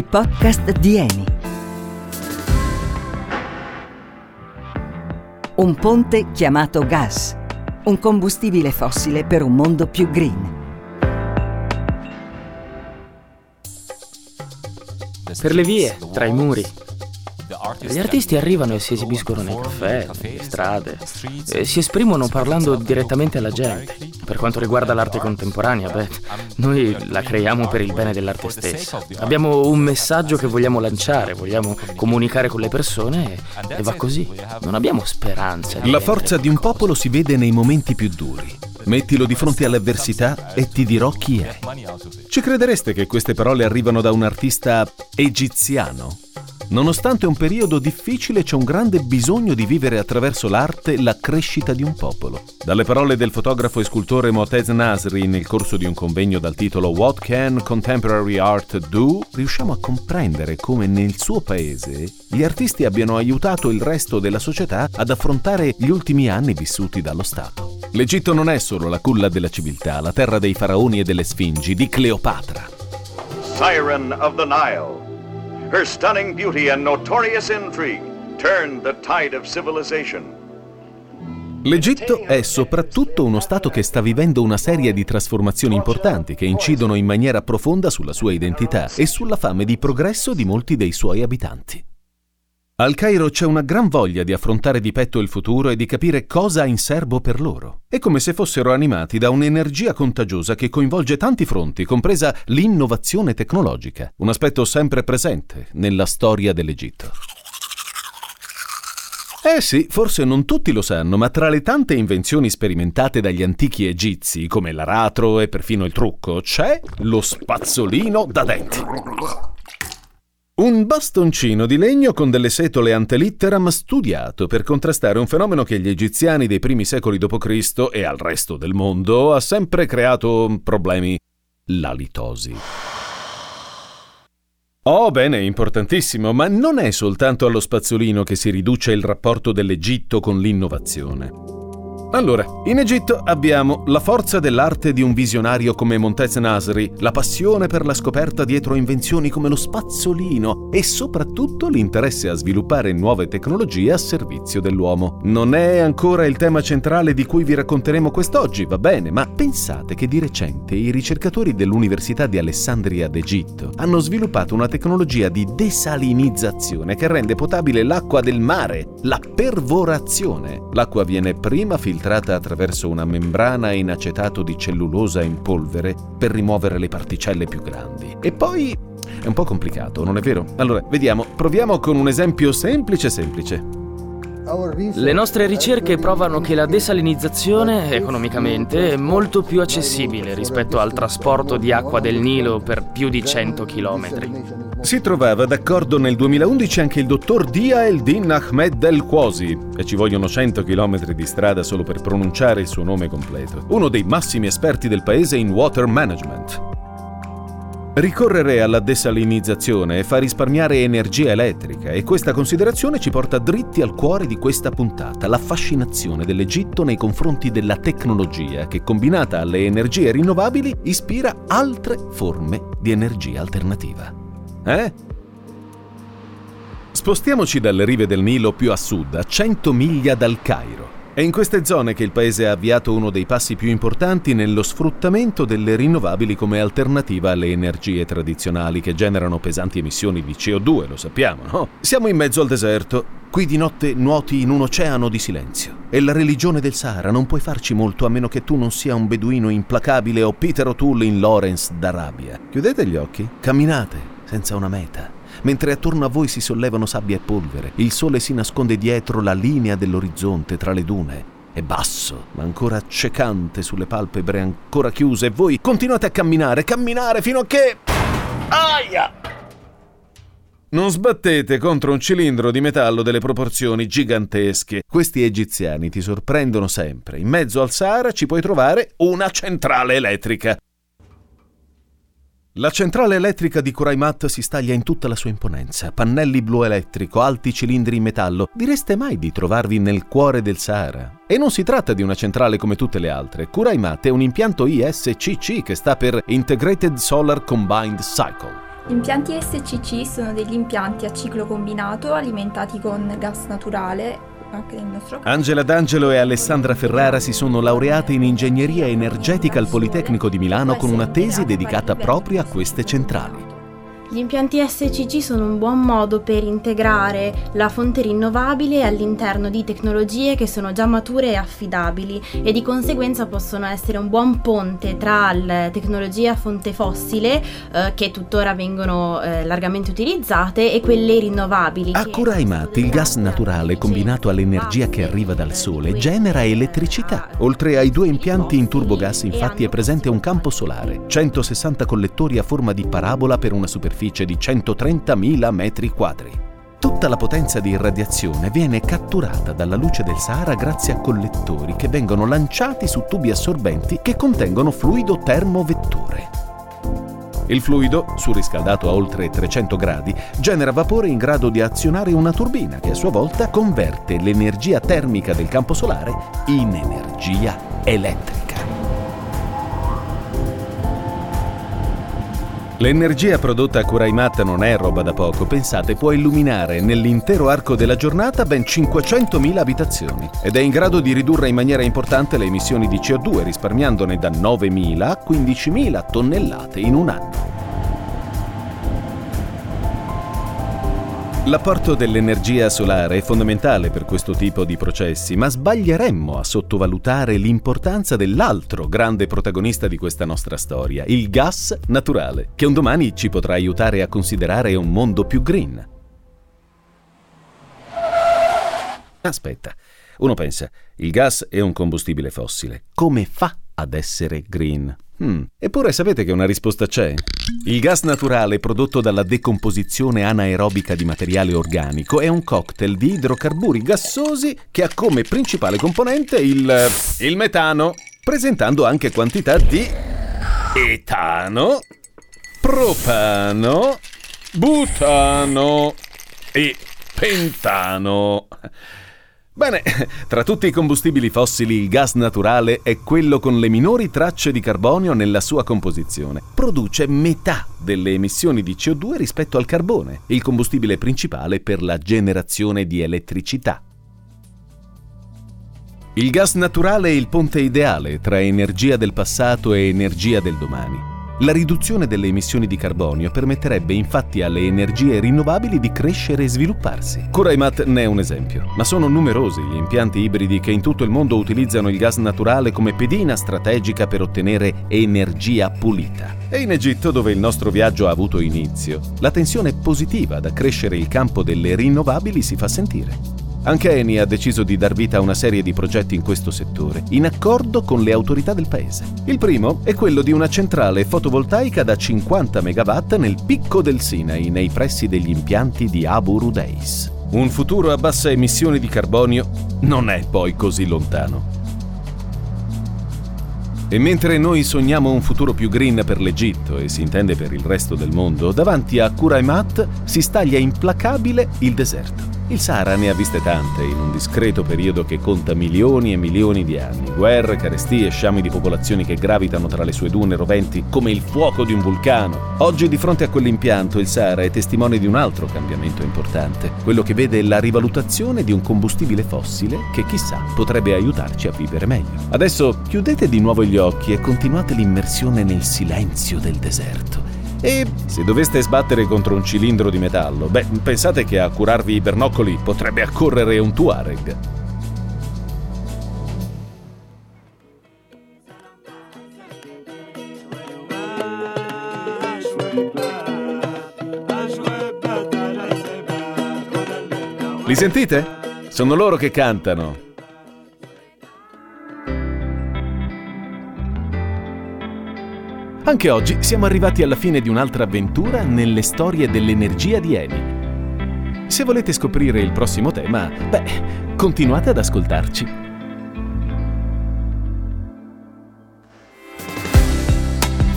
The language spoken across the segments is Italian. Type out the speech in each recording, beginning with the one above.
i podcast di Eni. Un ponte chiamato gas, un combustibile fossile per un mondo più green. Per le vie, tra i muri, gli artisti arrivano e si esibiscono nei caffè, nelle strade, e si esprimono parlando direttamente alla gente. Per quanto riguarda l'arte contemporanea, beh, noi la creiamo per il bene dell'arte stessa. Abbiamo un messaggio che vogliamo lanciare, vogliamo comunicare con le persone e, e va così. Non abbiamo speranza. La forza di un popolo si vede nei momenti più duri. Mettilo di fronte all'avversità e ti dirò chi è. Ci credereste che queste parole arrivano da un artista egiziano? Nonostante un periodo difficile c'è un grande bisogno di vivere attraverso l'arte la crescita di un popolo. Dalle parole del fotografo e scultore Motez Nasri nel corso di un convegno dal titolo What Can Contemporary Art Do? riusciamo a comprendere come nel suo paese gli artisti abbiano aiutato il resto della società ad affrontare gli ultimi anni vissuti dallo Stato. L'Egitto non è solo la culla della civiltà, la terra dei faraoni e delle sfingi, di Cleopatra. Siren of the Nile. Her stunning beauty and notorious intrigue turned the tide of civilization. L'Egitto è soprattutto uno Stato che sta vivendo una serie di trasformazioni importanti che incidono in maniera profonda sulla sua identità e sulla fame di progresso di molti dei suoi abitanti. Al Cairo c'è una gran voglia di affrontare di petto il futuro e di capire cosa ha in serbo per loro. È come se fossero animati da un'energia contagiosa che coinvolge tanti fronti, compresa l'innovazione tecnologica, un aspetto sempre presente nella storia dell'Egitto. Eh sì, forse non tutti lo sanno, ma tra le tante invenzioni sperimentate dagli antichi egizi, come l'aratro e perfino il trucco, c'è lo spazzolino da denti. Un bastoncino di legno con delle setole antelitteram studiato per contrastare un fenomeno che gli egiziani dei primi secoli d.C. e al resto del mondo ha sempre creato problemi. La litosi. Oh, bene, importantissimo, ma non è soltanto allo spazzolino che si riduce il rapporto dell'Egitto con l'innovazione. Allora, in Egitto abbiamo la forza dell'arte di un visionario come Montez Nasri, la passione per la scoperta dietro invenzioni come lo spazzolino e soprattutto l'interesse a sviluppare nuove tecnologie a servizio dell'uomo. Non è ancora il tema centrale di cui vi racconteremo quest'oggi, va bene, ma pensate che di recente i ricercatori dell'Università di Alessandria d'Egitto hanno sviluppato una tecnologia di desalinizzazione che rende potabile l'acqua del mare, la pervorazione. L'acqua viene prima filtrata filtrata attraverso una membrana in acetato di cellulosa in polvere per rimuovere le particelle più grandi. E poi è un po' complicato, non è vero? Allora, vediamo, proviamo con un esempio semplice semplice. Le nostre ricerche provano che la desalinizzazione, economicamente, è molto più accessibile rispetto al trasporto di acqua del Nilo per più di 100 km. Si trovava d'accordo nel 2011 anche il dottor Dia Eldin Ahmed El Quosi, e ci vogliono 100 km di strada solo per pronunciare il suo nome completo, uno dei massimi esperti del paese in water management. Ricorrere alla desalinizzazione fa risparmiare energia elettrica e questa considerazione ci porta dritti al cuore di questa puntata, la fascinazione dell'Egitto nei confronti della tecnologia che combinata alle energie rinnovabili ispira altre forme di energia alternativa. Eh? Spostiamoci dalle rive del Nilo più a sud, a 100 miglia dal Cairo. È in queste zone che il paese ha avviato uno dei passi più importanti nello sfruttamento delle rinnovabili come alternativa alle energie tradizionali che generano pesanti emissioni di CO2, lo sappiamo, no? Siamo in mezzo al deserto. Qui di notte nuoti in un oceano di silenzio. E la religione del Sahara non puoi farci molto a meno che tu non sia un beduino implacabile o Peter O'Toole in Lawrence d'Arabia. Chiudete gli occhi, camminate senza una meta mentre attorno a voi si sollevano sabbia e polvere. Il sole si nasconde dietro la linea dell'orizzonte tra le dune. È basso, ma ancora accecante sulle palpebre ancora chiuse e voi continuate a camminare, camminare fino a che... Aia! Non sbattete contro un cilindro di metallo delle proporzioni gigantesche. Questi egiziani ti sorprendono sempre. In mezzo al Sahara ci puoi trovare una centrale elettrica. La centrale elettrica di Kuraimat si staglia in tutta la sua imponenza. Pannelli blu elettrico, alti cilindri in metallo. Direste mai di trovarvi nel cuore del Sahara? E non si tratta di una centrale come tutte le altre. Kuraimat è un impianto ISCC che sta per Integrated Solar Combined Cycle. Gli impianti SCC sono degli impianti a ciclo combinato alimentati con gas naturale anche nostro. Angela D'Angelo e Alessandra Ferrara si sono laureate in ingegneria energetica al Politecnico di Milano con una tesi dedicata proprio a queste centrali. Gli impianti SCC sono un buon modo per integrare la fonte rinnovabile all'interno di tecnologie che sono già mature e affidabili e di conseguenza possono essere un buon ponte tra le tecnologie a fonte fossile eh, che tuttora vengono eh, largamente utilizzate e quelle rinnovabili. A Curaimat il gas naturale combinato all'energia che arriva dal sole genera elettricità. Oltre ai due impianti in turbogas infatti è presente un campo solare, 160 collettori a forma di parabola per una superficie superficie di 130.000 metri quadri. Tutta la potenza di irradiazione viene catturata dalla luce del Sahara grazie a collettori che vengono lanciati su tubi assorbenti che contengono fluido termovettore. Il fluido, surriscaldato a oltre 300 gradi, genera vapore in grado di azionare una turbina che a sua volta converte l'energia termica del campo solare in energia elettrica. L'energia prodotta a Curaimat non è roba da poco, pensate, può illuminare nell'intero arco della giornata ben 500.000 abitazioni ed è in grado di ridurre in maniera importante le emissioni di CO2, risparmiandone da 9.000 a 15.000 tonnellate in un anno. L'apporto dell'energia solare è fondamentale per questo tipo di processi, ma sbaglieremmo a sottovalutare l'importanza dell'altro grande protagonista di questa nostra storia, il gas naturale, che un domani ci potrà aiutare a considerare un mondo più green. Aspetta, uno pensa, il gas è un combustibile fossile, come fa ad essere green? Hmm. Eppure sapete che una risposta c'è? Il gas naturale prodotto dalla decomposizione anaerobica di materiale organico è un cocktail di idrocarburi gassosi che ha come principale componente il, il metano, presentando anche quantità di etano, propano, butano e pentano. Bene, tra tutti i combustibili fossili il gas naturale è quello con le minori tracce di carbonio nella sua composizione. Produce metà delle emissioni di CO2 rispetto al carbone, il combustibile principale per la generazione di elettricità. Il gas naturale è il ponte ideale tra energia del passato e energia del domani. La riduzione delle emissioni di carbonio permetterebbe infatti alle energie rinnovabili di crescere e svilupparsi. Kuraimat ne è un esempio, ma sono numerosi gli impianti ibridi che in tutto il mondo utilizzano il gas naturale come pedina strategica per ottenere energia pulita. E in Egitto, dove il nostro viaggio ha avuto inizio, la tensione positiva ad accrescere il campo delle rinnovabili si fa sentire. Anche Eni ha deciso di dar vita a una serie di progetti in questo settore, in accordo con le autorità del paese. Il primo è quello di una centrale fotovoltaica da 50 MW nel picco del Sinai, nei pressi degli impianti di Abu Rudeis. Un futuro a bassa emissione di carbonio non è poi così lontano. E mentre noi sogniamo un futuro più green per l'Egitto e si intende per il resto del mondo, davanti a Kuraimat si staglia implacabile il deserto. Il Sahara ne ha viste tante in un discreto periodo che conta milioni e milioni di anni. Guerre, carestie, sciami di popolazioni che gravitano tra le sue dune roventi come il fuoco di un vulcano. Oggi di fronte a quell'impianto il Sahara è testimone di un altro cambiamento importante, quello che vede la rivalutazione di un combustibile fossile che chissà potrebbe aiutarci a vivere meglio. Adesso chiudete di nuovo gli occhi e continuate l'immersione nel silenzio del deserto e se doveste sbattere contro un cilindro di metallo, beh, pensate che a curarvi i bernoccoli potrebbe accorrere un Tuareg. Li sentite? Sono loro che cantano. Anche oggi siamo arrivati alla fine di un'altra avventura nelle storie dell'energia di Eni. Se volete scoprire il prossimo tema, beh, continuate ad ascoltarci.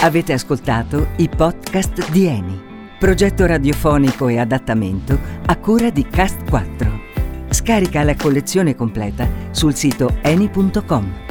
Avete ascoltato i podcast di Eni, progetto radiofonico e adattamento a cura di Cast 4. Scarica la collezione completa sul sito eni.com.